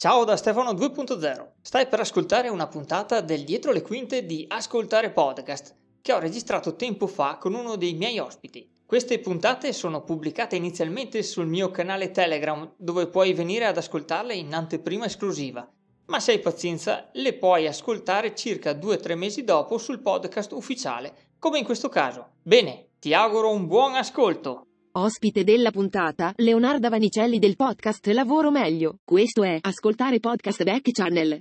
Ciao da Stefano 2.0. Stai per ascoltare una puntata del Dietro le quinte di Ascoltare Podcast che ho registrato tempo fa con uno dei miei ospiti. Queste puntate sono pubblicate inizialmente sul mio canale Telegram dove puoi venire ad ascoltarle in anteprima esclusiva ma se hai pazienza le puoi ascoltare circa 2-3 mesi dopo sul podcast ufficiale, come in questo caso. Bene, ti auguro un buon ascolto. Ospite della puntata, Leonarda Vanicelli del podcast Lavoro Meglio. Questo è Ascoltare Podcast Back Channel.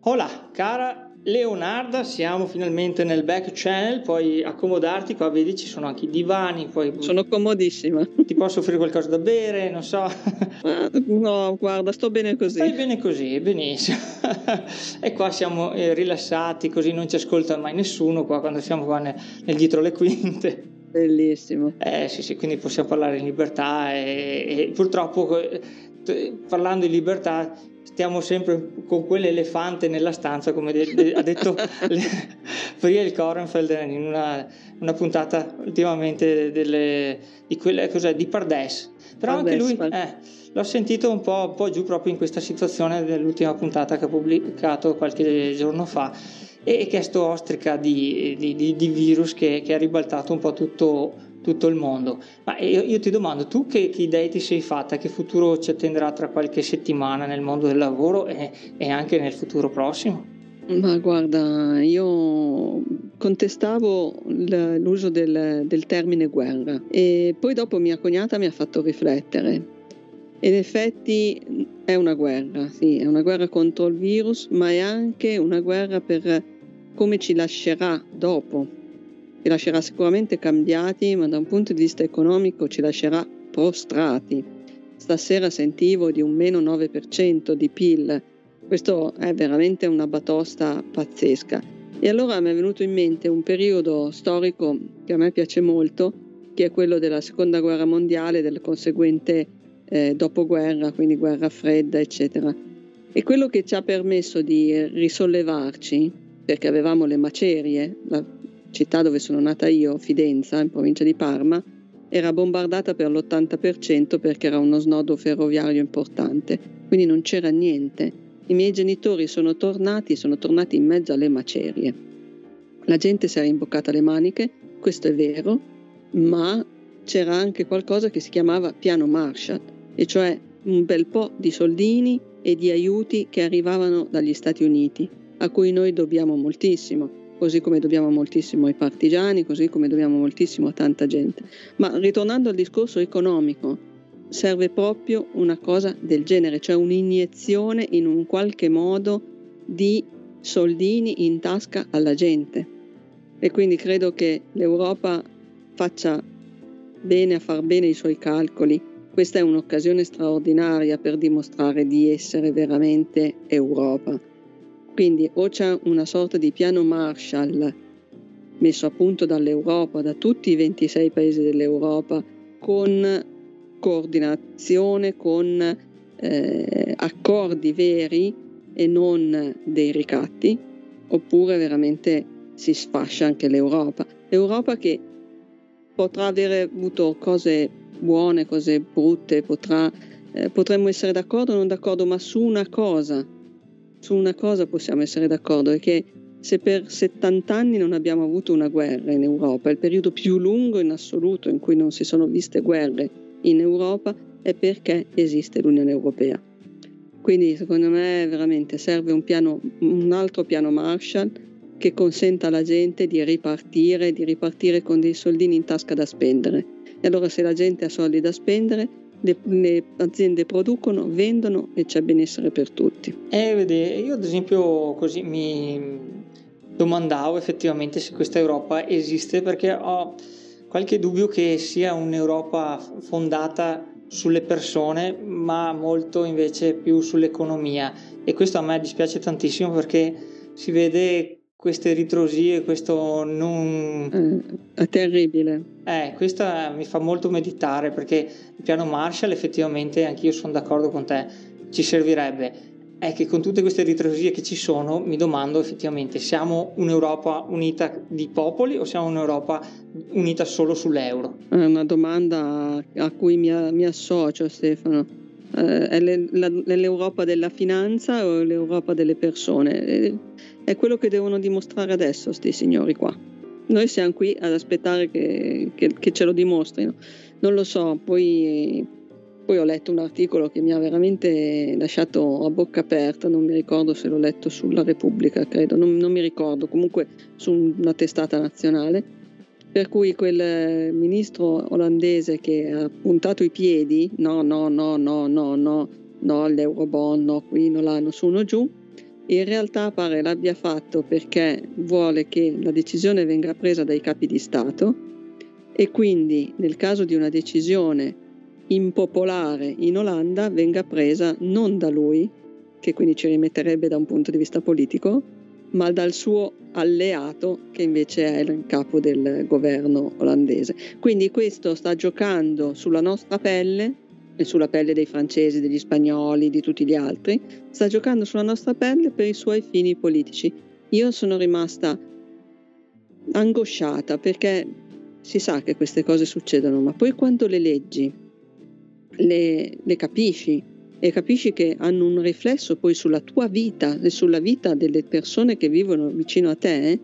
Hola, cara Leonarda, siamo finalmente nel back channel, puoi accomodarti, qua vedi ci sono anche i divani, poi sono comodissima. Ti posso offrire qualcosa da bere, non so. Ah, no, guarda, sto bene così. Stai bene così, benissimo. e qua siamo eh, rilassati, così non ci ascolta mai nessuno qua quando siamo qua nel, nel dietro le quinte. Bellissimo. Eh sì, sì, quindi possiamo parlare in libertà e, e purtroppo eh, parlando di libertà stiamo sempre con quell'elefante nella stanza, come de- de- ha detto Friel Korenfeld in una, una, puntata ultimamente delle, di, quelle, cos'è, di Pardes. Però anche lui eh, l'ho sentito un po', un po', giù proprio in questa situazione dell'ultima puntata che ha pubblicato qualche giorno fa e che è sto ostrica di, di, di, di virus che, che ha ribaltato un po' tutto tutto il mondo. Ma io, io ti domando, tu che, che, idee ti sei fatta? Che futuro ci attenderà tra qualche settimana nel mondo del lavoro e, e anche nel futuro prossimo? Ma guarda, io contestavo l'uso del, del, termine guerra e poi dopo mia cognata mi ha fatto riflettere. in effetti è una guerra, sì, è una guerra contro il virus, ma è anche una guerra per come ci lascerà dopo, ci lascerà sicuramente cambiati, ma da un punto di vista economico ci lascerà prostrati. Stasera sentivo di un meno 9% di PIL, questo è veramente una batosta pazzesca. E allora mi è venuto in mente un periodo storico che a me piace molto, che è quello della seconda guerra mondiale, del conseguente eh, dopoguerra, quindi guerra fredda, eccetera. E quello che ci ha permesso di risollevarci, perché avevamo le macerie, la città dove sono nata io, Fidenza, in provincia di Parma, era bombardata per l'80% perché era uno snodo ferroviario importante, quindi non c'era niente. I miei genitori sono tornati, sono tornati in mezzo alle macerie. La gente si era imboccata le maniche, questo è vero, ma c'era anche qualcosa che si chiamava piano Marshall, e cioè un bel po' di soldini e di aiuti che arrivavano dagli Stati Uniti, a cui noi dobbiamo moltissimo così come dobbiamo moltissimo ai partigiani, così come dobbiamo moltissimo a tanta gente. Ma ritornando al discorso economico, serve proprio una cosa del genere, cioè un'iniezione in un qualche modo di soldini in tasca alla gente. E quindi credo che l'Europa faccia bene a far bene i suoi calcoli. Questa è un'occasione straordinaria per dimostrare di essere veramente Europa quindi o c'è una sorta di piano Marshall messo a punto dall'Europa, da tutti i 26 paesi dell'Europa, con coordinazione, con eh, accordi veri e non dei ricatti, oppure veramente si sfascia anche l'Europa. L'Europa che potrà avere avuto cose buone, cose brutte, potrà, eh, potremmo essere d'accordo o non d'accordo, ma su una cosa su una cosa possiamo essere d'accordo, è che se per 70 anni non abbiamo avuto una guerra in Europa, il periodo più lungo in assoluto in cui non si sono viste guerre in Europa, è perché esiste l'Unione Europea. Quindi secondo me veramente serve un, piano, un altro piano Marshall che consenta alla gente di ripartire, di ripartire con dei soldini in tasca da spendere. E allora se la gente ha soldi da spendere, le, aziende producono, vendono e c'è benessere per tutti. Eh, vedi, io ad esempio così mi domandavo effettivamente se questa Europa esiste perché ho qualche dubbio che sia un'Europa fondata sulle persone ma molto invece più sull'economia e questo a me dispiace tantissimo perché si vede queste ritrosie, questo non... Eh, è terribile. Eh, questo mi fa molto meditare perché il piano Marshall effettivamente, anch'io sono d'accordo con te, ci servirebbe. è che con tutte queste ritrosie che ci sono, mi domando effettivamente, siamo un'Europa unita di popoli o siamo un'Europa unita solo sull'euro? È una domanda a cui mi, mi associo Stefano. Eh, è, le, la, è, l'Europa della finanza o l'Europa delle persone? È, quello che devono dimostrare adesso questi signori qua. Noi siamo qui ad aspettare che, che, che ce lo dimostrino. Non lo so, poi poi ho letto un articolo che mi ha veramente lasciato a bocca aperta, non mi ricordo se l'ho letto sulla Repubblica, credo, non, non mi ricordo, comunque su una testata nazionale, per cui quel ministro olandese che ha puntato i piedi, no, no, no, no, no, no, no, l'Eurobond, no, qui, no, là, no, su, no, giù, in realtà pare l'abbia fatto perché vuole che la decisione venga presa dai capi di Stato e quindi nel caso di una decisione impopolare in Olanda venga presa non da lui, che quindi ci rimetterebbe da un punto di vista politico, ma dal suo alleato che invece è il capo del governo olandese. Quindi questo sta giocando sulla nostra pelle e sulla pelle dei francesi, degli spagnoli, di tutti gli altri, sta giocando sulla nostra pelle per i suoi fini politici. Io sono rimasta angosciata perché si sa che queste cose succedono, ma poi quando le leggi le, le capisci e capisci che hanno un riflesso poi sulla tua vita e sulla vita delle persone che vivono vicino a te,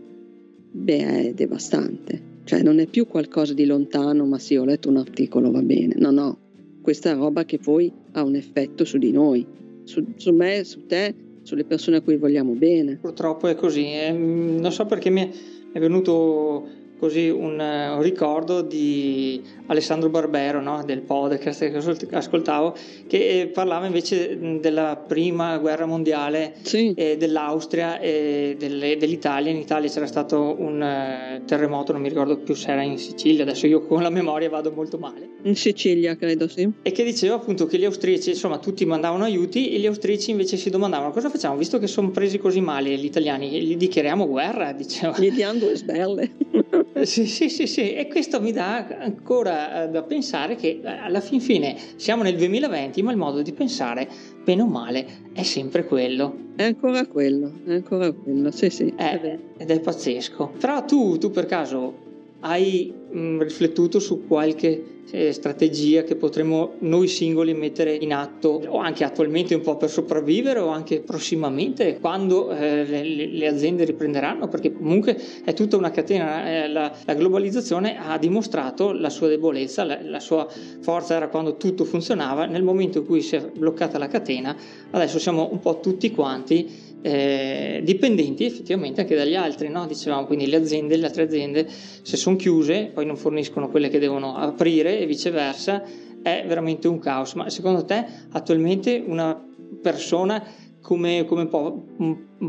beh, è devastante. Cioè non è più qualcosa di lontano, ma sì, ho letto un articolo, va bene. No, no, questa roba che poi ha un effetto su di noi, su, su me, su te, sulle persone a cui vogliamo bene. Purtroppo è così. Eh, non so perché mi è venuto così un, uh, un, ricordo di Alessandro Barbero no? del podcast che ascoltavo che eh, parlava invece della prima guerra mondiale sì. eh, dell'Austria e delle, dell'Italia. In Italia c'era stato un uh, terremoto non mi ricordo più se era in Sicilia adesso io con la memoria vado molto male. In Sicilia credo sì. E che diceva appunto che gli austriaci insomma tutti mandavano aiuti e gli austriaci invece si domandavano cosa facciamo visto che sono presi così male gli italiani gli dichiariamo guerra? diceva. Gli diamo due sbelle sì, sì, sì, sì, e questo mi dà ancora eh, da pensare che eh, alla fin fine siamo nel 2020, ma il modo di pensare, bene o male, è sempre quello. È ancora quello, è ancora quello, sì, sì. È ed è pazzesco. Però tu, tu per caso hai mh, mm, riflettuto su qualche eh, strategia che potremmo noi singoli mettere in atto o anche attualmente un po' per sopravvivere o anche prossimamente quando eh, le, le, aziende riprenderanno? Perché comunque è tutta una catena eh, la, la, globalizzazione ha dimostrato la sua debolezza la, la, sua forza era quando tutto funzionava. Nel momento in cui si è bloccata la catena adesso siamo un po' tutti quanti eh, dipendenti effettivamente anche dagli altri, no? dicevamo quindi le aziende, le altre aziende se sono chiuse poi non forniscono quelle che devono aprire e viceversa è veramente un caos, ma secondo te attualmente una persona come, come può,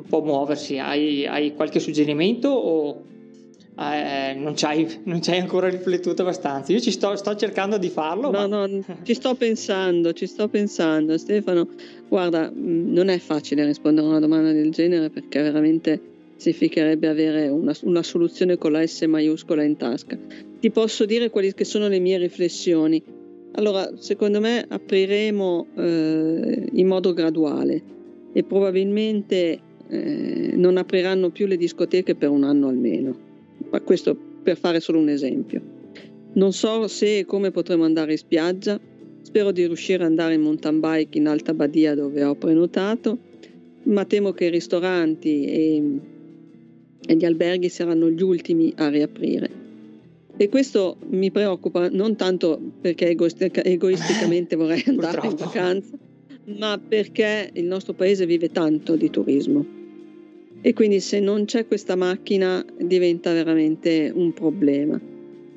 può, muoversi? Hai, hai qualche suggerimento o eh, non, ci hai, non ci hai ancora riflettuto abbastanza. Io ci sto, sto cercando di farlo. No, ma... no, ci sto pensando, ci sto pensando. Stefano, guarda, mm, non è facile rispondere a una domanda del genere perché veramente significherebbe avere una, una soluzione con la S maiuscola in tasca. Ti posso dire quali sono le mie riflessioni. Allora, secondo me apriremo eh, in modo graduale e probabilmente eh, non apriranno più le discoteche per un anno almeno ma questo per fare solo un esempio. Non so se e come potremo andare in spiaggia, spero di riuscire ad andare in mountain bike in Alta Badia dove ho prenotato, ma temo che i ristoranti e, e gli alberghi saranno gli ultimi a riaprire. E questo mi preoccupa non tanto perché egoistica, egoisticamente vorrei andare in vacanza, ma perché il nostro paese vive tanto di turismo e quindi se non c'è questa macchina diventa veramente un problema.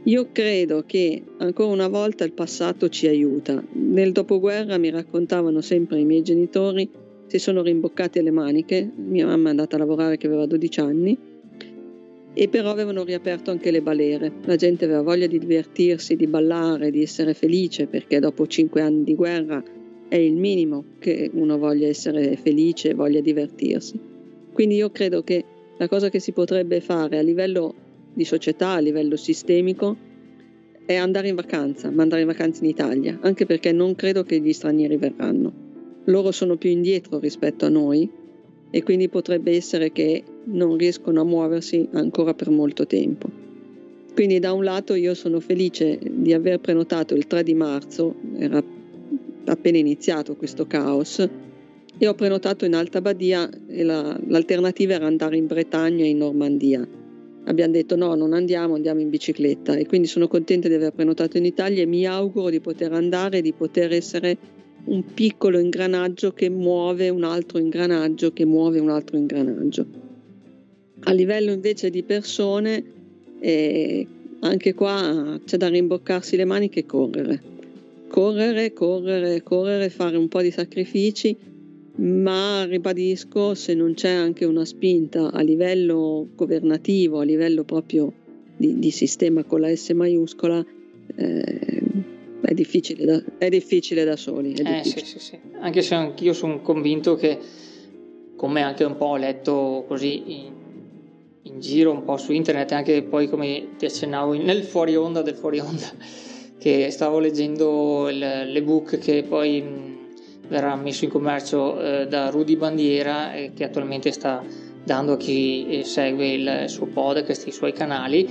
Io credo che ancora una volta il passato ci aiuta. Nel dopoguerra mi raccontavano sempre i miei genitori, si sono rimboccati le maniche, mia mamma è andata a lavorare che aveva 12 anni, e però avevano riaperto anche le balere. La gente aveva voglia di divertirsi, di ballare, di essere felice, perché dopo 5 anni di guerra è il minimo che uno voglia essere felice voglia divertirsi. Quindi io credo che la cosa che si potrebbe fare a livello di società, a livello sistemico, è andare in vacanza, ma andare in vacanza in Italia, anche perché non credo che gli stranieri verranno. loro sono più indietro rispetto a noi e quindi potrebbe essere che non riescono a muoversi ancora per molto tempo. Quindi da un lato io sono felice di aver prenotato il 3 di marzo, era appena iniziato questo caos, e ho prenotato in Alta Badia e la, l'alternativa era andare in Bretagna e in Normandia. Abbiamo detto no, non andiamo, andiamo in bicicletta e quindi sono contenta di aver prenotato in Italia e mi auguro di poter andare e di poter essere un piccolo ingranaggio che muove un altro ingranaggio che muove un altro ingranaggio. A livello invece di persone, eh, anche qua c'è da rimboccarsi le maniche e correre. Correre, correre, correre, fare un po' di sacrifici, ma ribadisco se non c'è anche una spinta a livello governativo, a livello proprio di, di sistema con la S maiuscola, eh, è, difficile da, è difficile da soli. Eh, sì, sì, sì. Anche se anch'io sono convinto che, come anche un po' ho letto così in, in giro un po' su internet, anche poi come ti accennavo nel fuori onda del fuori onda, che stavo leggendo l'ebook che poi verrà messo in commercio eh, da Rudy Bandiera eh, che attualmente sta dando a chi eh, segue il suo podcast, i suoi canali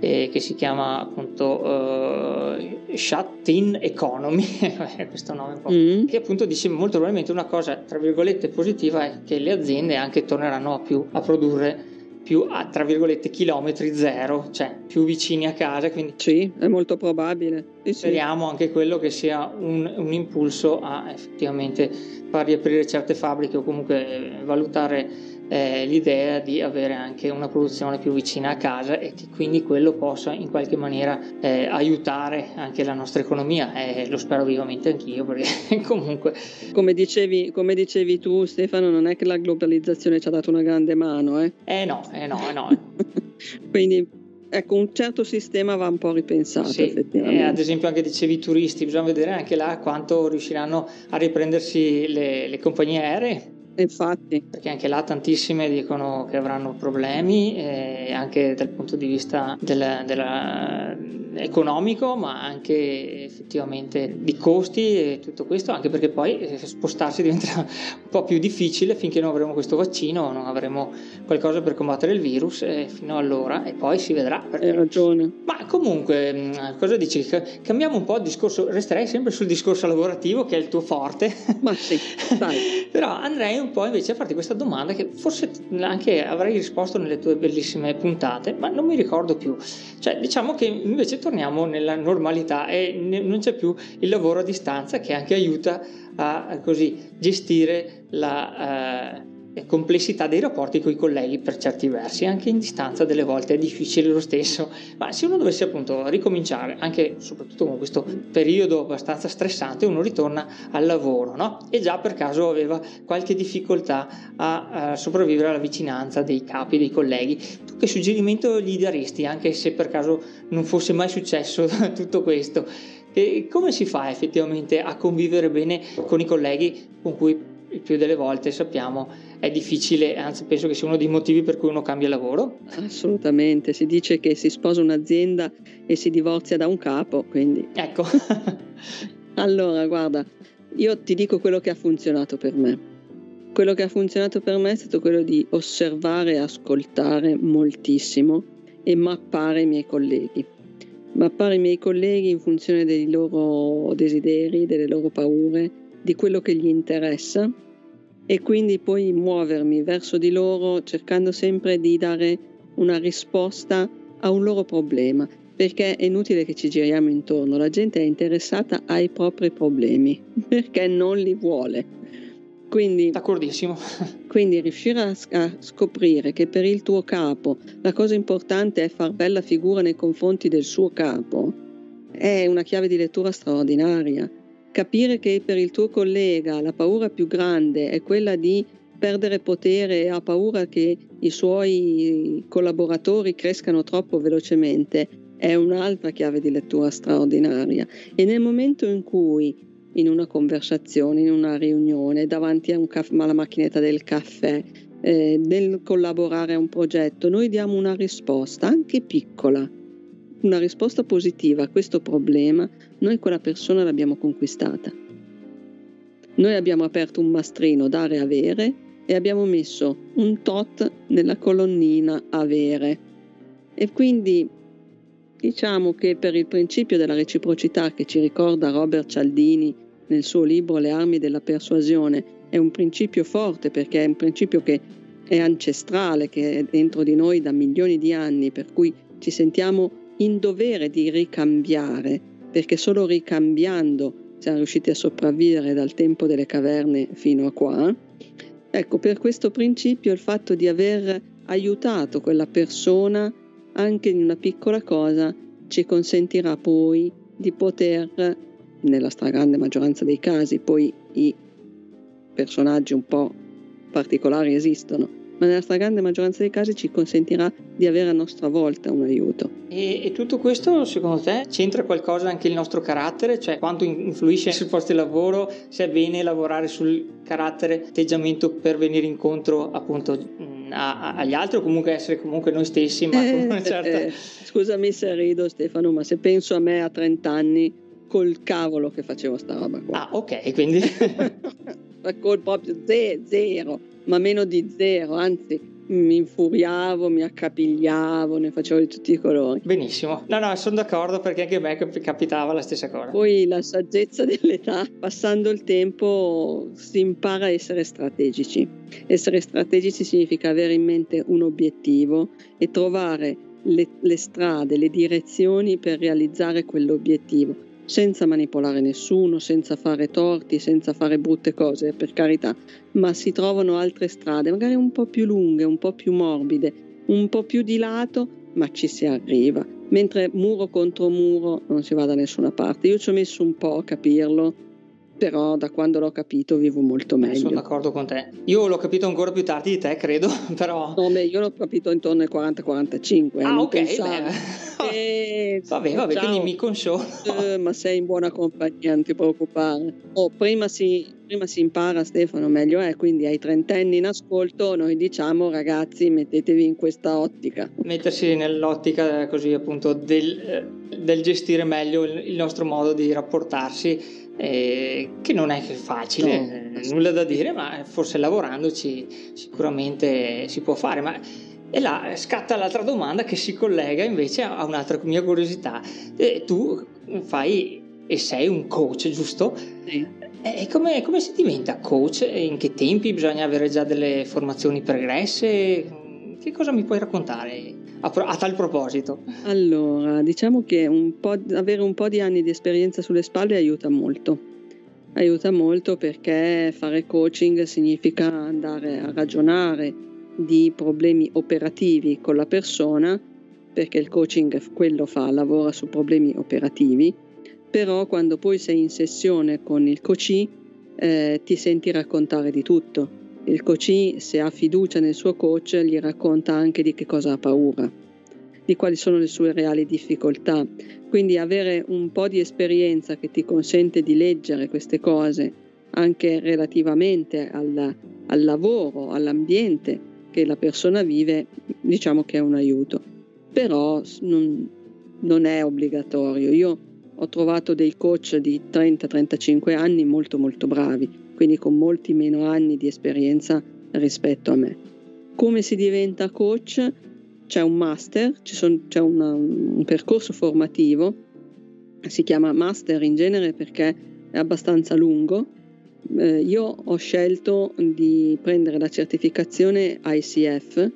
eh, che si chiama appunto uh, Shut In Economy questo nome un po' mm. che appunto dice molto probabilmente una cosa tra virgolette positiva è che le aziende anche torneranno a più a produrre più a tra virgolette chilometri zero, cioè più vicini a casa. Quindi sì, è molto probabile. Sì, speriamo sì. anche quello che sia un, un, impulso a effettivamente far riaprire certe fabbriche o comunque valutare eh, l'idea di avere anche una produzione più vicina a casa e che quindi quello possa in qualche maniera eh, aiutare anche la nostra economia. E lo spero vivamente anch'io perché comunque come dicevi, come dicevi tu Stefano non è che la globalizzazione ci ha dato una grande mano eh, eh no, eh no, eh no. Quindi Ecco, un certo sistema va un po' ripensato sì, effettivamente. Eh, ad esempio anche dicevi i turisti, bisogna vedere anche là quanto riusciranno a riprendersi le, le compagnie aeree Infatti. Perché anche là tantissime dicono che avranno problemi, eh, anche dal punto di vista del, della, economico, ma anche effettivamente di costi e tutto questo, anche perché poi eh, spostarsi diventerà un po' più difficile finché non avremo questo vaccino, non avremo qualcosa per combattere il virus eh, fino allora e poi si vedrà. Perché... Hai ragione. Ma comunque, mm, cosa dici? Cambiamo un po' il discorso, resterei sempre sul discorso lavorativo che è il tuo forte. Ma sì, dai. Però andrei un po' invece a farti questa domanda che forse anche avrei risposto nelle tue bellissime puntate, ma non mi ricordo più. Cioè, diciamo che invece torniamo nella normalità e non c'è più il lavoro a distanza che anche aiuta a, così gestire la, uh, complessità dei rapporti con i colleghi per certi versi, anche in distanza delle volte è difficile lo stesso, ma se uno dovesse appunto ricominciare, anche soprattutto con questo periodo abbastanza stressante, uno ritorna al lavoro, no? E già per caso aveva qualche difficoltà a, a sopravvivere alla vicinanza dei capi, dei colleghi, tu che suggerimento gli daresti, anche se per caso non fosse mai successo tutto questo? E come si fa effettivamente a convivere bene con i colleghi con cui il più delle volte sappiamo è difficile, anzi penso che sia uno dei motivi per cui uno cambia lavoro. Assolutamente, si dice che si sposa un'azienda e si divorzia da un capo, quindi... Ecco. allora, guarda, io ti dico quello che ha funzionato per me. Quello che ha funzionato per me è stato quello di osservare e ascoltare moltissimo e mappare i miei colleghi. Mappare i miei colleghi in funzione dei loro desideri, delle loro paure, di quello che gli interessa e quindi poi muovermi verso di loro cercando sempre di dare una risposta a un loro problema, perché è inutile che ci giriamo intorno, la gente è interessata ai propri problemi, perché non li vuole. Quindi, D'accordissimo. quindi riuscire a, a, scoprire che per il tuo capo la cosa importante è far bella figura nei confronti del suo capo è una chiave di lettura straordinaria capire che per il tuo collega la paura più grande è quella di perdere potere e ha paura che i suoi collaboratori crescano troppo velocemente è un'altra chiave di lettura straordinaria. E nel momento in cui in una conversazione, in una riunione, davanti caff- alla macchinetta del caffè, eh, nel collaborare a un progetto, noi diamo una risposta anche piccola una risposta positiva a questo problema, noi quella persona l'abbiamo conquistata. Noi abbiamo aperto un mastrino dare avere e abbiamo messo un tot nella colonnina avere. E quindi diciamo che per il principio della reciprocità che ci ricorda Robert Cialdini nel suo libro Le armi della persuasione, è un principio forte perché è un principio che è ancestrale, che è dentro di noi da milioni di anni, per cui ci sentiamo in dovere di ricambiare, perché solo ricambiando siamo riusciti a sopravvivere dal tempo delle caverne fino a qua. Ecco, per questo principio il fatto di aver aiutato quella persona anche in una piccola cosa ci consentirà poi di poter, nella stragrande maggioranza dei casi, poi i personaggi un po' particolari esistono, ma nella stragrande maggioranza dei casi ci consentirà di avere a nostra volta un aiuto. E, e, tutto questo, secondo te, c'entra qualcosa anche il nostro carattere? Cioè, quanto influisce sul posto di lavoro? Se è bene lavorare sul carattere, atteggiamento per venire incontro appunto a, agli altri o comunque essere comunque noi stessi, ma eh, con una certa... Eh, scusami se rido Stefano, ma se penso a me a 30 anni, col cavolo che facevo sta roba qua. Ah, ok, quindi... col proprio ze- zero, ma meno di zero, anzi mi infuriavo, mi accapigliavo, ne facevo di tutti i colori. Benissimo. No, no, sono d'accordo perché anche a me capitava la stessa cosa. Poi la saggezza dell'età, passando il tempo si impara a essere strategici. Essere strategici significa avere in mente un obiettivo e trovare le, le strade, le direzioni per realizzare quell'obiettivo senza manipolare nessuno, senza fare torti, senza fare brutte cose, per carità, ma si trovano altre strade, magari un po' più lunghe, un po' più morbide, un po' più di lato, ma ci si arriva. Mentre muro contro muro non si va da nessuna parte. Io ci ho messo un po' a capirlo, però da quando l'ho capito vivo molto meglio. Sono d'accordo con te. Io l'ho capito ancora più tardi di te, credo, però... No, beh, io l'ho capito intorno ai 40-45. Ah, ok, eh, vabbè, vabbè, ciao. quindi mi consolo. Eh, ma sei in buona compagnia, non ti preoccupare. Oh, prima si, prima si impara, Stefano, meglio è, quindi ai trentenni in ascolto noi diciamo, ragazzi, mettetevi in questa ottica. Mettersi nell'ottica così appunto del, eh, del gestire meglio il nostro modo di rapportarsi eh, che non è facile, no. nulla da dire, ma forse lavorandoci sicuramente si può fare. Ma e là scatta l'altra domanda che si collega invece a un'altra mia curiosità. Eh, tu fai e sei un coach, giusto? Sì. E come, come, si diventa coach? In che tempi bisogna avere già delle formazioni pregresse? Che cosa mi puoi raccontare? a, a tal proposito? Allora, diciamo che un avere un po' di anni di esperienza sulle spalle aiuta molto. Aiuta molto perché fare coaching significa andare a ragionare di problemi operativi con la persona, perché il coaching quello fa, lavora su problemi operativi, però quando poi sei in sessione con il coachee eh, ti senti raccontare di tutto il coach, se ha fiducia nel suo coach, gli racconta anche di che cosa ha paura, di quali sono le sue reali difficoltà. Quindi avere un po' di esperienza che ti consente di leggere queste cose anche relativamente al, al lavoro, all'ambiente che la persona vive, diciamo che è un aiuto. Però non, non è obbligatorio. Io ho trovato dei coach di 30-35 anni molto molto bravi quindi con molti meno anni di esperienza rispetto a me. Come si diventa coach? C'è un master, son, c'è una, un percorso formativo, si chiama master in genere perché è abbastanza lungo. Eh, io ho scelto di prendere la certificazione ICF,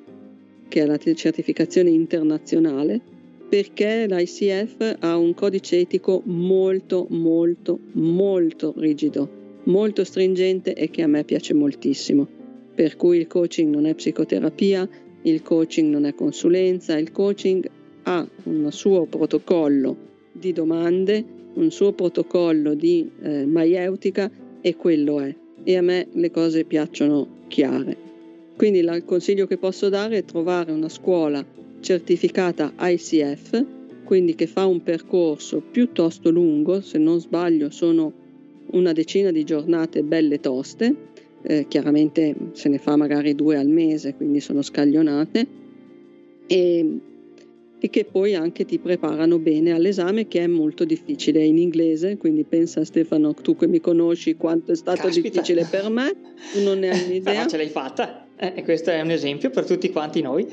che è la certificazione internazionale, perché l'ICF ha un codice etico molto, molto, molto rigido molto stringente e che a me piace moltissimo. Per cui il coaching non è psicoterapia, il coaching non è consulenza, il coaching ha un suo protocollo di domande, un suo protocollo di eh, maieutica e quello è. E a me le cose piacciono chiare. Quindi il consiglio che posso dare è trovare una scuola certificata ICF, quindi che fa un percorso piuttosto lungo, se non sbaglio sono una decina di giornate belle toste, eh, chiaramente se ne fa magari due al mese, quindi sono scaglionate, e, e che poi anche ti preparano bene all'esame che è molto difficile in inglese, quindi pensa Stefano, tu che mi conosci quanto è stato Caspita. difficile per me, tu non ne hai un'idea. Però ce l'hai fatta eh, e questo è un esempio per tutti quanti noi.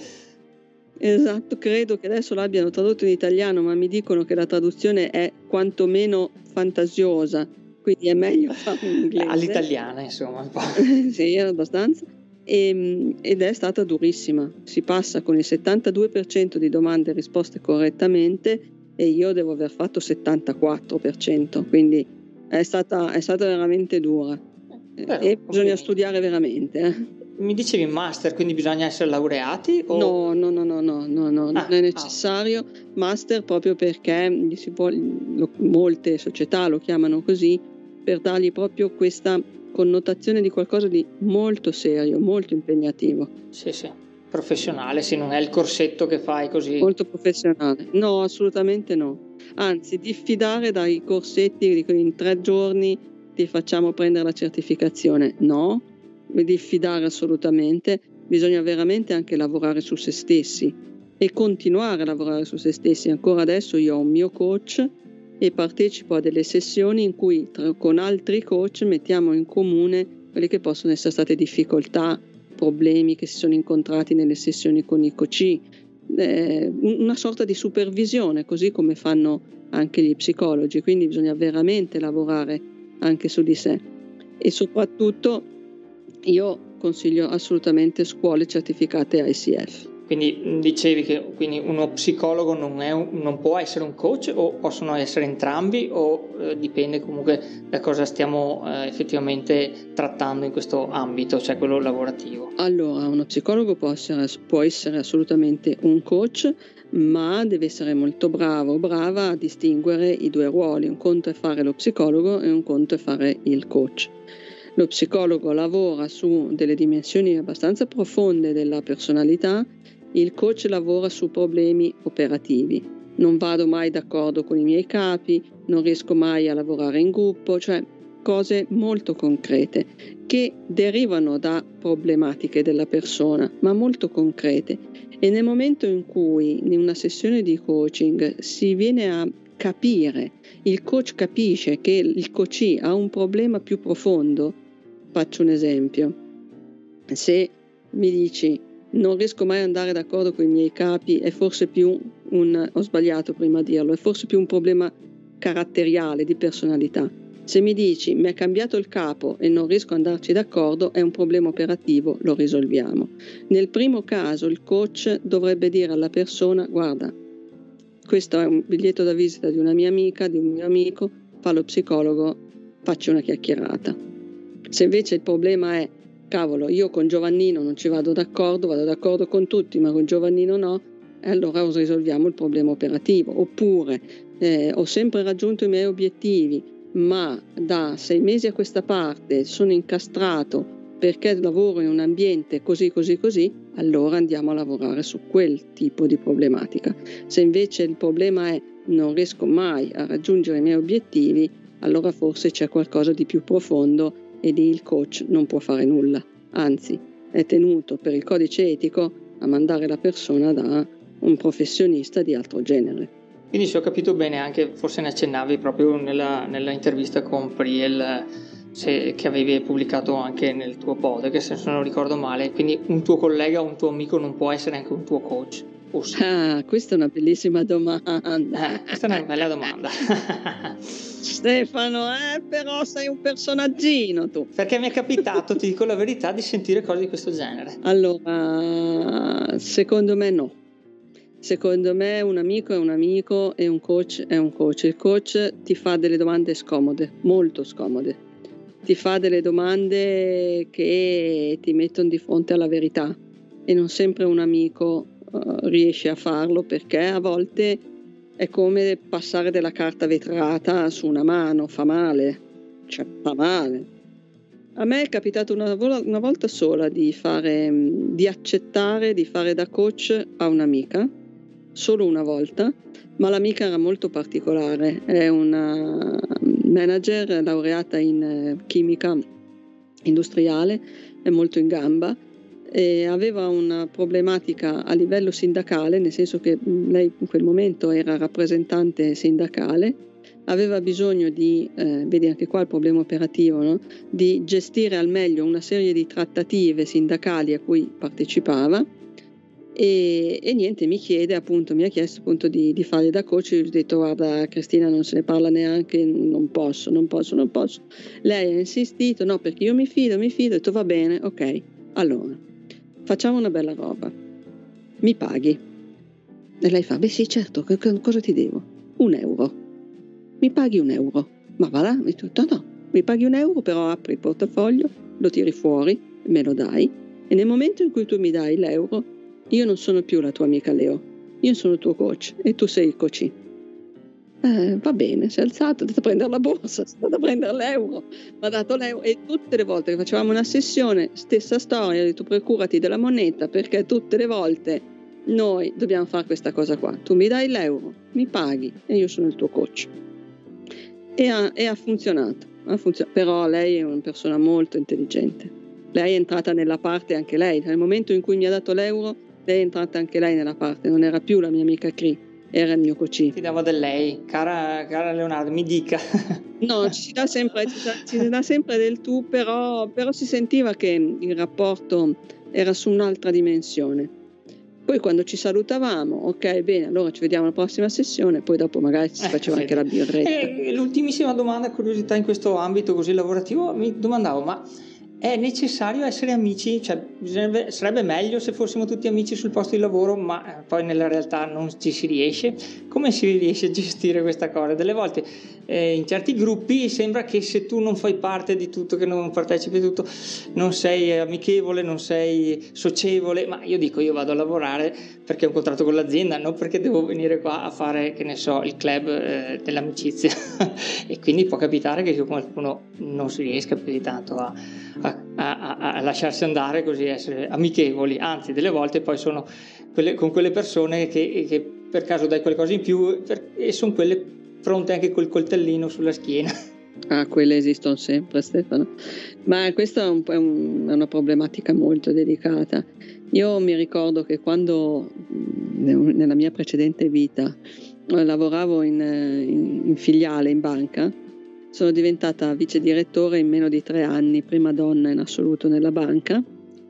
Esatto, credo che adesso l'abbiano tradotto in italiano, ma mi dicono che la traduzione è quantomeno fantasiosa, quindi è meglio farlo in inglese. All'italiana, insomma, un po'. sì, abbastanza. E, ed è stata durissima. Si passa con il 72% di domande risposte correttamente e io devo aver fatto 74%, quindi è stata, è stata veramente dura. Però, e bisogna studiare veramente. eh. Mi dicevi master, quindi bisogna essere laureati? O... No, no, no, no, no, no, no, Ah, non è necessario. Master proprio perché può- lo- molte società lo chiamano così per dargli proprio questa connotazione di qualcosa di molto serio, molto impegnativo, Sì, sì, professionale, sì, non è il corsetto che fai così. molto professionale. No, assolutamente no. Anzi, diffidare dai corsetti in tre giorni ti facciamo prendere la certificazione. No, diffidare assolutamente. Bisogna veramente anche lavorare su se stessi e continuare a lavorare su se stessi. Ancora adesso io ho un mio coach e partecipo a delle sessioni in cui tra- con altri coach mettiamo in comune quelle che possono essere state difficoltà, problemi che si sono incontrati nelle sessioni con i coach, eh, una sorta di supervisione, così come fanno anche gli psicologi, quindi bisogna veramente lavorare anche su di sé e soprattutto io consiglio assolutamente scuole certificate ICF. Quindi dicevi che quindi uno psicologo non, è un- non può essere un coach o possono essere entrambi o eh, dipende comunque da cosa stiamo eh, effettivamente trattando in questo ambito, cioè quello lavorativo. Allora, uno psicologo può essere, può essere assolutamente un coach, ma deve essere molto bravo o brava a distinguere i due ruoli. Un conto è fare lo psicologo e un conto è fare il coach. Lo psicologo lavora su delle dimensioni abbastanza profonde della personalità, il coach lavora su problemi operativi. Non vado mai d'accordo con i miei capi, non riesco mai a lavorare in gruppo, cioè cose molto concrete che derivano da problematiche della persona, ma molto concrete. E nel momento in cui in una sessione di coaching si viene a capire, il coach capisce che il coach ha un problema più profondo, faccio un esempio. Se mi dici non riesco mai ad andare d'accordo con i miei capi, è forse più un, ho sbagliato prima a dirlo, è forse più un problema caratteriale, di personalità. Se mi dici mi è cambiato il capo e non riesco ad andarci d'accordo, è un problema operativo, lo risolviamo. Nel primo caso il coach dovrebbe dire alla persona guarda, questo è un biglietto da visita di una mia amica, di un mio amico, fa lo psicologo, facci una chiacchierata. Se invece il problema è cavolo, io con Giovannino non ci vado d'accordo, vado d'accordo con tutti, ma con Giovannino no, allora risolviamo il problema operativo. Oppure eh, ho sempre raggiunto i miei obiettivi, ma da sei mesi a questa parte sono incastrato perché lavoro in un ambiente così così così, allora andiamo a lavorare su quel tipo di problematica. Se invece il problema è non riesco mai a raggiungere i miei obiettivi, allora forse c'è qualcosa di più profondo e lì il coach non può fare nulla, anzi è tenuto per il codice etico a mandare la persona da un professionista di altro genere. Quindi se ho capito bene anche, forse ne accennavi proprio nella, nella intervista con Priel se, che avevi pubblicato anche nel tuo podcast, se non ricordo male, quindi un tuo collega o un tuo amico non può essere anche un tuo coach. Ah, questa è una bellissima domanda. Questa è una bella domanda. Stefano, eh, però sei un personaggino tu. Perché mi è capitato, ti dico la verità, di sentire cose di questo genere. Allora, secondo me no. Secondo me un amico è un amico e un coach è un coach. Il coach ti fa delle domande scomode, molto scomode. Ti fa delle domande che ti mettono di fronte alla verità e non sempre un amico riesce a farlo perché a volte è come passare della carta vetrata su una mano, fa male, cioè fa male. A me è capitato una, una volta sola di, fare, di accettare di fare da coach a un'amica, solo una volta, ma l'amica era molto particolare, è una manager laureata in chimica industriale, è molto in gamba, e aveva una problematica a livello sindacale, nel senso che lei in quel momento era rappresentante sindacale, aveva bisogno di, eh, vedi anche qua il problema operativo, no? di gestire al meglio una serie di trattative sindacali a cui partecipava e, e, niente, mi chiede appunto, mi ha chiesto appunto di, di fare da coach. Io ho detto: Guarda, Cristina, non se ne parla neanche, non posso, non posso, non posso. Lei ha insistito: No, perché io mi fido, mi fido. Ho detto: Va bene, ok, allora facciamo una bella roba, mi paghi. E lei fa: Beh, sì, certo, cosa ti devo? Un euro. Mi paghi un euro. Ma va là? Mi detto, no, mi paghi un euro, però apri il portafoglio, lo tiri fuori, me lo dai. E nel momento in cui tu mi dai l'euro, io non sono più la tua amica Leo, io sono il tuo coach e tu sei il coach. Eh, va bene, si è alzato, è andato a prendere la borsa, è andato a prendere l'euro, mi ha dato l'euro e tutte le volte che facevamo una sessione, stessa storia, ho detto procurati della moneta perché tutte le volte noi dobbiamo fare questa cosa qua, tu mi dai l'euro, mi paghi e io sono il tuo coach. E ha, e ha funzionato, ha funzionato, però lei è una persona molto intelligente. Lei è entrata nella parte anche lei, nel momento in cui mi ha dato l'euro lei è entrata anche lei nella parte, non era più la mia amica Cree, era il mio coach. Ti davo del lei, cara, cara Leonardo, mi dica. no, ci si dà sempre, ci, ci dà sempre del tu, però, però si sentiva che il rapporto era su un'altra dimensione. Poi quando ci salutavamo, ok, bene, allora ci vediamo alla prossima sessione, poi dopo magari si eh, faceva anche la birretta. E l'ultimissima domanda, curiosità in questo ambito così lavorativo, mi domandavo, ma è necessario essere amici, cioè sarebbe meglio se fossimo tutti amici sul posto di lavoro, ma eh, poi nella realtà non ci si riesce. Come si riesce a gestire questa cosa? Delle volte eh, in certi gruppi sembra che se tu non fai parte di tutto, che non partecipi a tutto, non sei amichevole, non sei socievole, ma io dico io vado a lavorare perché ho un contratto con l'azienda, non perché devo venire qua a fare, che ne so, il club eh, dell'amicizia. e quindi può capitare che qualcuno non si riesca più di tanto a, a, a, a lasciarsi andare così, essere amichevoli, anzi delle volte poi sono quelle, con quelle persone che, che, per caso dai qualcosa in più per, e sono quelle pronte anche col coltellino sulla schiena. Ah, quelle esistono sempre, Stefano. Ma questa è, un, è, un, è una problematica molto delicata. Io mi ricordo che quando nella mia precedente vita lavoravo in, in, in filiale in banca, sono diventata vice direttore in meno di tre anni, prima donna in assoluto nella banca.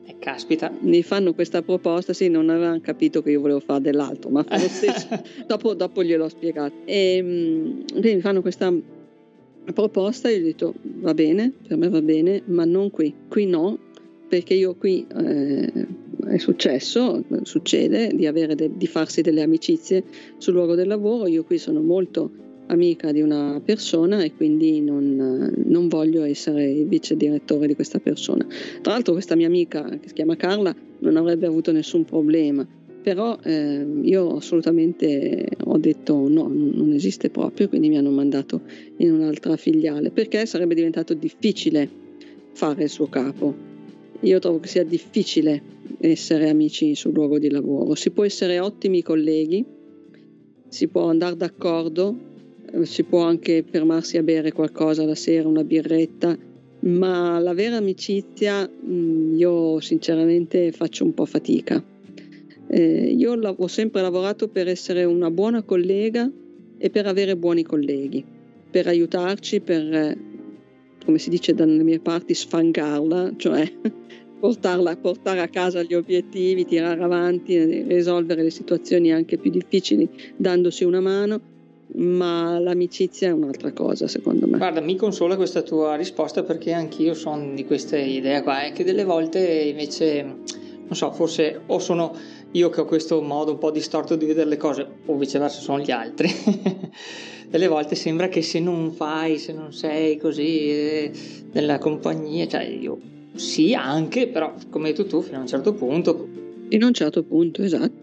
E caspita. Mi fanno questa proposta, sì, non avevano capito che io volevo fare dell'altro, ma dopo, dopo gliel'ho spiegato. E quindi mi fanno questa proposta e io ho detto va bene, per me va bene, ma non qui, qui no, perché io qui eh, è successo, succede di, de, di farsi delle amicizie sul luogo del lavoro, io qui sono molto amica di una persona e quindi non, non, voglio essere il vice direttore di questa persona. Tra l'altro questa mia amica che si chiama Carla non avrebbe avuto nessun problema, però eh, io assolutamente ho detto no, non esiste proprio, quindi mi hanno mandato in un'altra filiale perché sarebbe diventato difficile fare il suo capo. Io trovo che sia difficile essere amici sul luogo di lavoro, si può essere ottimi colleghi, si può andare d'accordo, si può anche fermarsi a bere qualcosa la sera, una birretta, ma la vera amicizia mm, io sinceramente faccio un po' fatica. Eh, io ho sempre lavorato per essere una buona collega e per avere buoni colleghi, per aiutarci, per, come si dice dalle mie parti, sfangarla, cioè portarla, portare a casa gli obiettivi, tirare avanti, risolvere le situazioni anche più difficili dandosi una mano ma l'amicizia è un'altra cosa secondo me. Guarda, mi consola questa tua risposta perché anch'io sono di questa idea qua, è che delle volte invece, non so, forse o sono io che ho questo modo un po' distorto di vedere le cose o viceversa sono gli altri. delle volte sembra che se non fai, se non sei così eh, nella compagnia, cioè io sì anche, però come hai detto tu fino a un certo punto. A un certo punto, esatto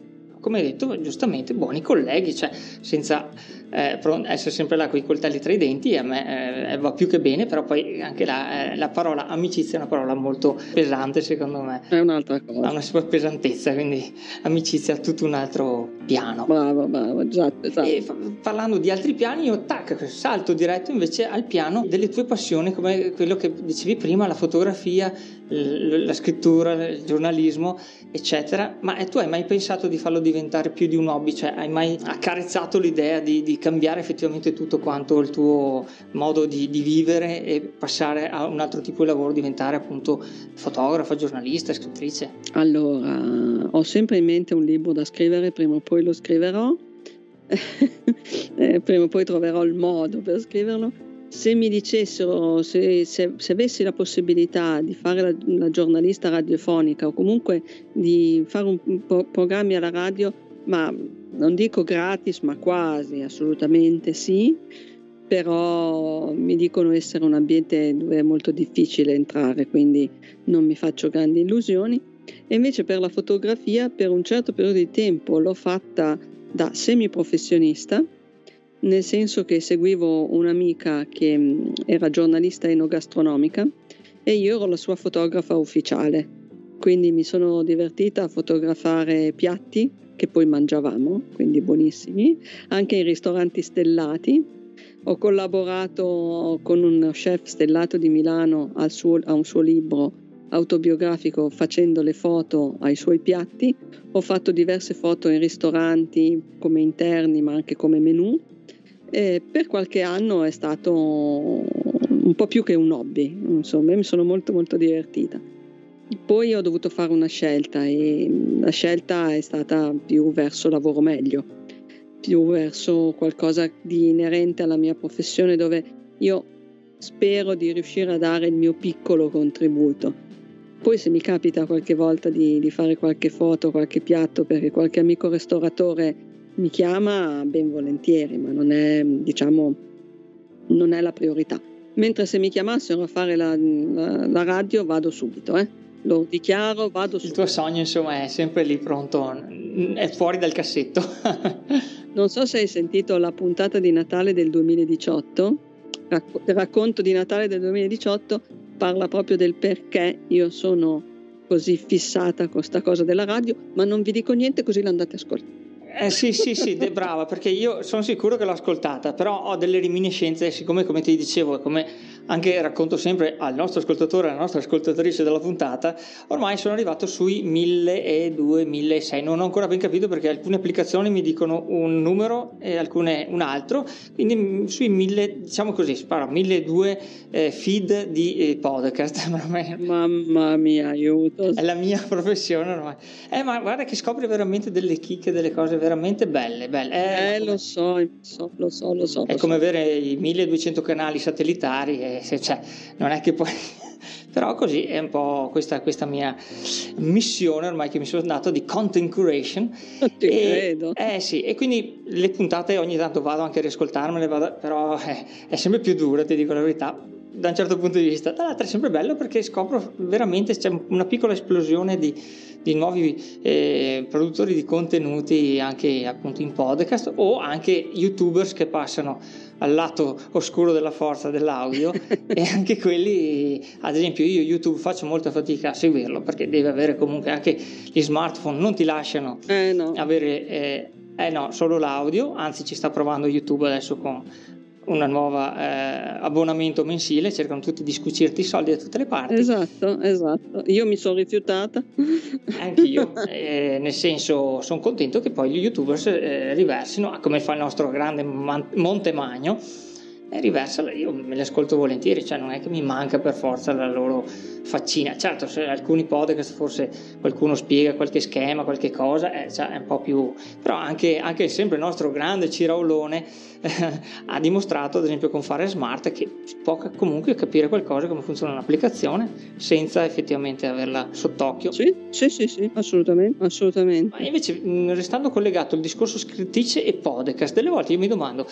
come hai detto giustamente, buoni colleghi, cioè senza eh, essere sempre là con i coltelli tra i denti, a me eh, va più che bene, però poi anche la, eh, la, parola amicizia è una parola molto pesante secondo me. È un'altra cosa. Ha una sua pesantezza, quindi amicizia ha tutto un altro piano. Bravo, bravo, esatto, esatto. E fa- parlando di altri piani, io tac, salto diretto invece al piano delle tue passioni, come quello che dicevi prima, la fotografia, la scrittura, il giornalismo, eccetera. Ma eh, tu hai mai pensato di farlo diventare più di un hobby? Cioè, hai mai accarezzato l'idea di, di cambiare effettivamente tutto quanto il tuo modo di, di vivere e passare a un altro tipo di lavoro, diventare appunto fotografa, giornalista, scrittrice? Allora, ho sempre in mente un libro da scrivere, prima o poi lo scriverò, eh, prima o poi troverò il modo per scriverlo. Se mi dicessero, se, se, se avessi la possibilità di fare la, la, giornalista radiofonica o comunque di fare un, po- programmi alla radio, ma non dico gratis, ma quasi, assolutamente sì, però mi dicono essere un ambiente dove è molto difficile entrare, quindi non mi faccio grandi illusioni. E invece per la fotografia, per un certo periodo di tempo, l'ho fatta da semiprofessionista, nel senso che seguivo un'amica che era giornalista enogastronomica e io ero la sua fotografa ufficiale. Quindi mi sono divertita a fotografare piatti che poi mangiavamo, quindi buonissimi, anche in ristoranti stellati. Ho collaborato con un chef stellato di Milano suo, a un suo libro autobiografico facendo le foto ai suoi piatti. Ho fatto diverse foto in ristoranti come interni ma anche come menù. E per qualche anno è stato un po' più che un hobby, insomma, mi sono molto molto divertita. Poi ho dovuto fare una scelta e la scelta è stata più verso lavoro meglio, più verso qualcosa di inerente alla mia professione dove io spero di riuscire a dare il mio piccolo contributo. Poi se mi capita qualche volta di, di fare qualche foto, qualche piatto perché qualche amico ristoratore mi chiama, ben volentieri, ma non è, diciamo, non è la priorità. Mentre se mi chiamassero a fare la, la, la radio vado subito, eh? lo dichiaro, vado subito. Il tuo sogno insomma è sempre lì pronto, è fuori dal cassetto. non so se hai sentito la puntata di Natale del 2018, il racconto di Natale del 2018 parla proprio del perché io sono così fissata con questa cosa della radio, ma non vi dico niente così l'andate a ascoltare. Eh sì, sì, sì, de, brava, perché io sono sicuro che l'ho ascoltata, però ho delle reminiscenze, siccome come ti dicevo, come anche racconto sempre al nostro ascoltatore, alla nostra ascoltatrice della puntata, ormai sono arrivato sui 1002, 1006, non ho ancora ben capito perché alcune applicazioni mi dicono un numero e alcune un altro, quindi sui 1000, diciamo così, sparo, 1002 eh, feed di eh, podcast. Mamma mia, aiuto. È la mia professione ormai. Eh, ma guarda che scopri veramente delle chicche, delle cose veramente belle, belle. Eh, eh lo, so, so, lo so, lo so. È lo come so. avere i 1200 canali satellitari, e se, cioè, non è che poi... Però così è un po' questa, questa, mia missione ormai che mi sono dato di content curation. Ti e, credo. Eh sì, e quindi le puntate ogni tanto vado anche a riascoltarmele, vado, però eh, è sempre più dura, ti dico la verità da un certo punto di vista, dall'altra è sempre bello perché scopro veramente c'è una piccola esplosione di, di nuovi eh, produttori di contenuti anche appunto in podcast o anche youtubers che passano al lato oscuro della forza dell'audio e anche quelli ad esempio io youtube faccio molta fatica a seguirlo perché deve avere comunque anche gli smartphone non ti lasciano eh no. avere eh, eh no, solo l'audio, anzi ci sta provando YouTube adesso con un nuovo eh, abbonamento mensile, cercano tutti di scucirti i soldi da tutte le parti. Esatto, esatto. Io mi sono rifiutata. Anch'io, eh, nel senso sono contento che poi gli youtubers eh, riversino, come fa il nostro grande Monte Magno, e riversala, io me le ascolto volentieri, cioè non è che mi manca per forza la loro faccina. Certo, se alcuni podcast forse qualcuno spiega qualche schema, qualche cosa, eh, cioè è un po' più... però anche, anche sempre il nostro grande Ciraolone eh, ha dimostrato, ad esempio con Fare Smart, che si può comunque capire qualcosa come funziona un'applicazione senza effettivamente averla sott'occhio. Sì, sì, sì, sì assolutamente, assolutamente. Ma invece, restando collegato al discorso scrittrice e podcast, delle volte io mi domando,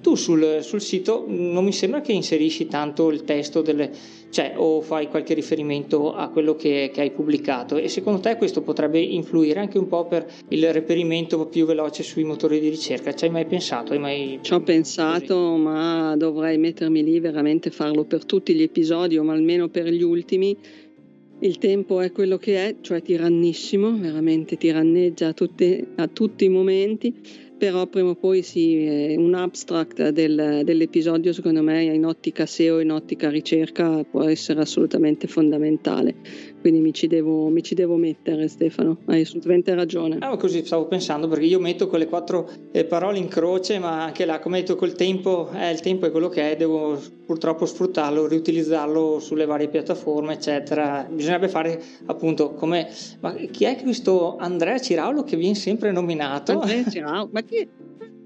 tu sul, sul sito non mi sembra che inserisci tanto il testo delle, cioè, o fai qualche riferimento a quello che, che, hai pubblicato e secondo te questo potrebbe influire anche un po' per il reperimento più veloce sui motori di ricerca? Ci hai mai pensato? Hai mai... Ci ho pensato, così? ma dovrei mettermi lì veramente farlo per tutti gli episodi o almeno per gli ultimi il tempo è quello che è, cioè tirannissimo, veramente tiranneggia a, tutte, a tutti i momenti, però prima o poi sì, un abstract del, dell'episodio secondo me in ottica SEO, in ottica ricerca può essere assolutamente fondamentale quindi mi ci, devo, mi ci devo, mettere Stefano, hai assolutamente ragione. Ah, così stavo pensando perché io metto quelle quattro eh, parole in croce, ma anche là, come detto, col tempo, eh, il tempo è quello che è, devo purtroppo sfruttarlo, riutilizzarlo sulle varie piattaforme, eccetera. Bisognerebbe fare appunto come... Ma chi è questo Andrea Ciraulo che viene sempre nominato? Andrea Ciraulo, ma chi...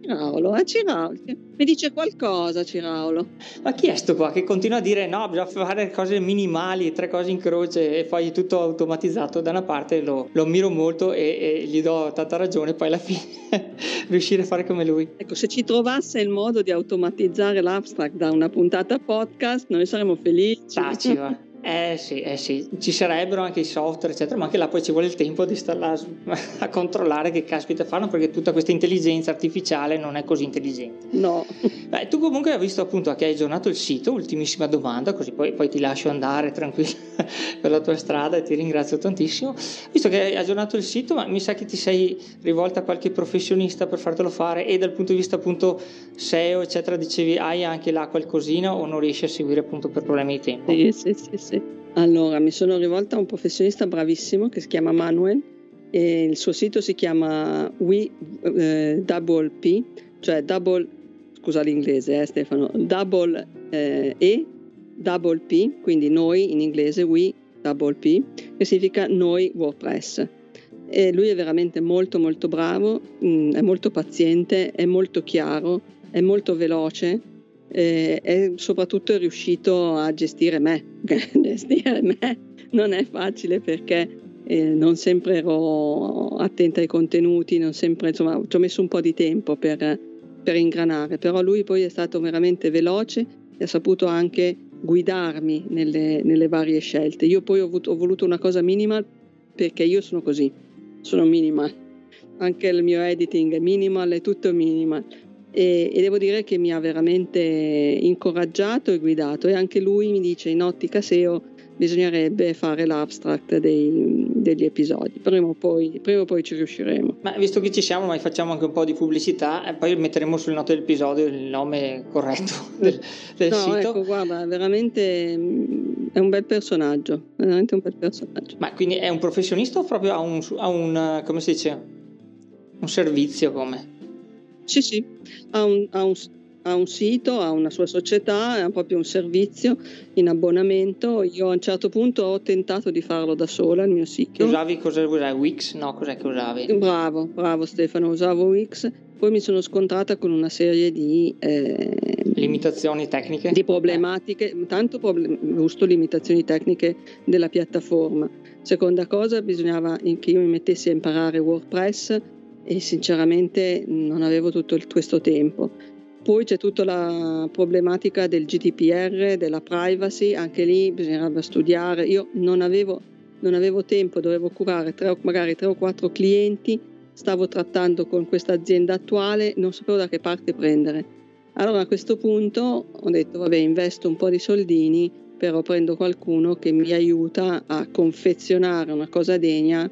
Ciraulo, eh Ciraulo, mi dice qualcosa Ciraulo. Ma chi è sto qua che continua a dire no, bisogna fare cose minimali, tre cose in croce e poi tutto automatizzato da una parte lo, lo ammiro molto e, e, gli do tanta ragione, poi alla fine riuscire a fare come lui. Ecco, se ci trovasse il modo di automatizzare l'abstract da una puntata podcast, noi saremmo felici. Taci, va. Eh sì, eh sì, ci sarebbero anche i software, eccetera, ma anche là poi ci vuole il tempo di stare là a controllare che caspita fanno perché tutta questa intelligenza artificiale non è così intelligente. No. Beh, tu comunque hai visto appunto che hai aggiornato il sito, ultimissima domanda, così poi, poi ti lascio andare tranquillo per la tua strada e ti ringrazio tantissimo. Visto che hai aggiornato il sito, ma mi sa che ti sei rivolta a qualche professionista per fartelo fare e dal punto di vista appunto SEO, eccetera, dicevi hai anche là qualcosina o non riesci a seguire appunto per problemi di tempo? Sì, sì, sì. sì. Allora, mi sono rivolta a un professionista bravissimo che si chiama Manuel e il suo sito si chiama We eh, Double P, cioè double, scusa l'inglese eh, Stefano, double eh, E, double P, quindi noi in inglese We Double P, che significa noi WordPress. E lui è veramente molto molto bravo, mh, mm, è molto paziente, è molto chiaro, è molto veloce eh, e soprattutto è riuscito a gestire me. gestire me non è facile perché eh, non sempre ero attenta ai contenuti, non sempre, insomma, ci ho messo un po' di tempo per, per ingranare, però lui poi è stato veramente veloce e ha saputo anche guidarmi nelle, nelle varie scelte. Io poi ho, avuto, ho voluto una cosa minimal perché io sono così, sono minimal. Anche il mio editing è minimal, è tutto minimal e, e, devo dire che mi ha veramente incoraggiato e guidato e anche lui mi dice in ottica SEO bisognerebbe fare l'abstract dei, degli episodi. Prima o, poi, prima o, poi, ci riusciremo. Ma visto che ci siamo, ma facciamo anche un po' di pubblicità e poi metteremo sul note dell'episodio il nome corretto del, del no, sito. Ecco, guarda, veramente mm, è un bel personaggio, veramente un bel personaggio. Ma quindi è un professionista o proprio ha un, ha un come si dice, un servizio come? Sì, sì, ha un, ha un, ha un sito, ha una sua società, ha proprio un servizio in abbonamento. Io a un certo punto ho tentato di farlo da sola il mio sito. Usavi cosa usavi? Wix? No, cos'è che usavi? Bravo, bravo Stefano, usavo Wix. Poi mi sono scontrata con una serie di eh, limitazioni tecniche, di problematiche, tanto problem- giusto limitazioni tecniche della piattaforma. Seconda cosa, bisognava che io mi mettessi a imparare WordPress e sinceramente non avevo tutto il, questo tempo. Poi c'è tutta la problematica del GDPR, della privacy, anche lì bisognava studiare. Io non avevo, non avevo tempo, dovevo curare tre, magari tre o quattro clienti, stavo trattando con questa azienda attuale, non sapevo da che parte prendere. Allora a questo punto ho detto vabbè investo un po' di soldini, però prendo qualcuno che mi aiuta a confezionare una cosa degna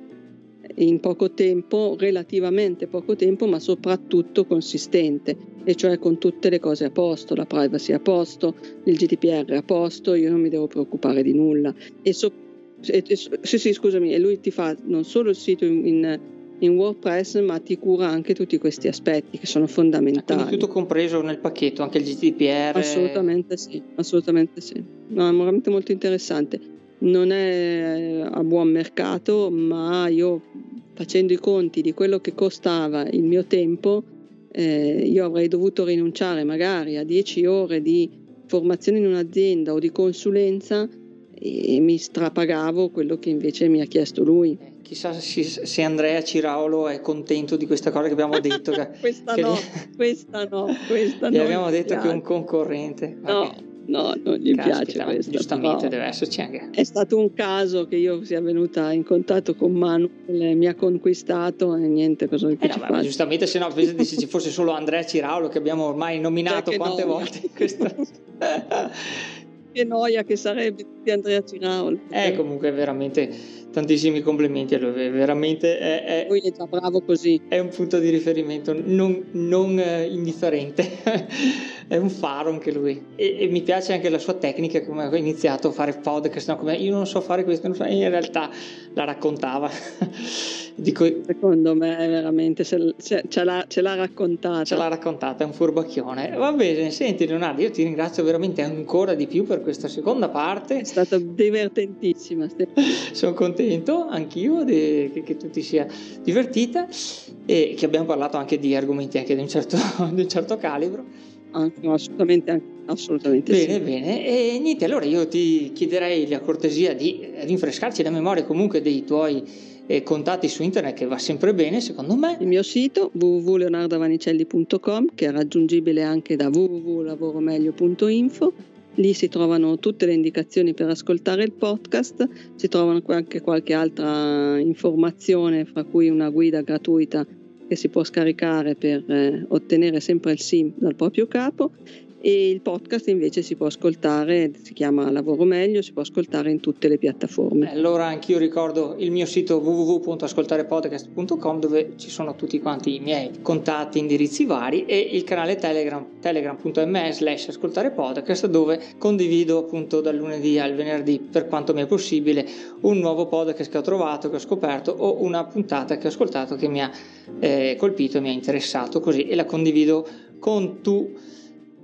in poco tempo, relativamente poco tempo, ma soprattutto consistente, e cioè con tutte le cose a posto, la privacy a posto, il GDPR a posto, io non mi devo preoccupare di nulla. E, so, e, e sì, sì, scusami, e lui ti fa non solo il sito in, in, in WordPress, ma ti cura anche tutti questi aspetti che sono fondamentali. Quindi tutto compreso nel pacchetto, anche il GDPR? Assolutamente sì, assolutamente sì. No, è veramente molto interessante non è a buon mercato, ma io facendo i conti di quello che costava il mio tempo, eh, io avrei dovuto rinunciare magari a 10 ore di formazione in un'azienda o di consulenza e mi strapagavo quello che invece mi ha chiesto lui. Eh, chissà se Andrea Ciraolo è contento di questa cosa che abbiamo detto. questa, che no, gli... questa no, questa gli no. abbiamo detto che è un concorrente. No. Okay. No, non gli Caspita, piace questo. Giustamente deve esserci anche. È stato un caso che io sia venuta in contatto con Manu, mi ha conquistato e niente, cosa eh no, ma giustamente se no, se ci fosse solo Andrea Ciraulo che abbiamo ormai nominato quante no. volte questo... che noia che sarebbe di Andrea Ciraulo. Eh, comunque veramente tantissimi complimenti a lui, veramente è, è, lui è già bravo così. È un punto di riferimento non, non eh, indifferente, è un faro anche lui. E, e, mi piace anche la sua tecnica, come ha iniziato a fare podcast, no? come io non so fare questo, so, in realtà la raccontava. Dico, Secondo me veramente ce, ce, l'ha, ce, l'ha, raccontata. Ce l'ha raccontata, è un furbacchione. Va bene, senti Leonardo, io ti ringrazio veramente ancora di più per questa seconda parte. È stata divertentissima. Sono contento anch'io di, che, che, tu ti sia divertita e che abbiamo parlato anche di argomenti anche di un certo, di un certo calibro. Anche, assolutamente, assolutamente bene, sì. bene. E niente, allora io ti chiederei la cortesia di rinfrescarci la memoria comunque dei tuoi e contatti su internet che va sempre bene secondo me. Il mio sito www.leonardovanicelli.com che è raggiungibile anche da www.lavoromeglio.info Lì si trovano tutte le indicazioni per ascoltare il podcast, si trovano anche qualche altra informazione, fra cui una guida gratuita che si può scaricare per eh, ottenere sempre il SIM dal proprio capo e il podcast invece si può ascoltare, si chiama Lavoro Meglio, si può ascoltare in tutte le piattaforme. Allora anch'io ricordo il mio sito www.ascoltarepodcast.com dove ci sono tutti quanti i miei contatti, indirizzi vari e il canale Telegram, telegram.me slash ascoltare podcast dove condivido appunto dal lunedì al venerdì per quanto mi è possibile un nuovo podcast che ho trovato, che ho scoperto o una puntata che ho ascoltato che mi ha eh, colpito e mi ha interessato così e la condivido con tu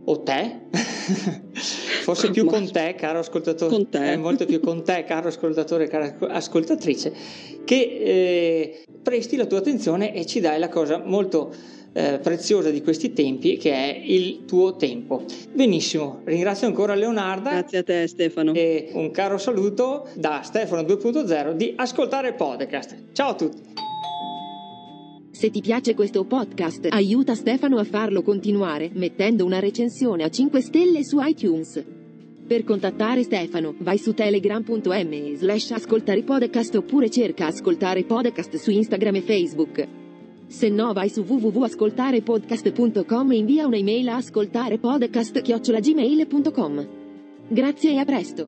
o te, forse più con te, caro ascoltatore, te. Eh, molto più con te, caro ascoltatore, cara ascoltatrice, che eh, presti la tua attenzione e ci dai la cosa molto eh, preziosa di questi tempi che è il tuo tempo. Benissimo, ringrazio ancora Leonarda. Grazie a te Stefano. E un caro saluto da Stefano 2.0 di Ascoltare Podcast. Ciao a tutti. Se ti piace questo podcast, aiuta Stefano a farlo continuare mettendo una recensione a 5 stelle su iTunes. Per contattare Stefano, vai su telegram.me slash ascoltare podcast oppure cerca ascoltare podcast su Instagram e Facebook. Se no vai su www.ascoltarepodcast.com e invia un'email a ascoltarepodcast.gmail.com. Grazie e a presto!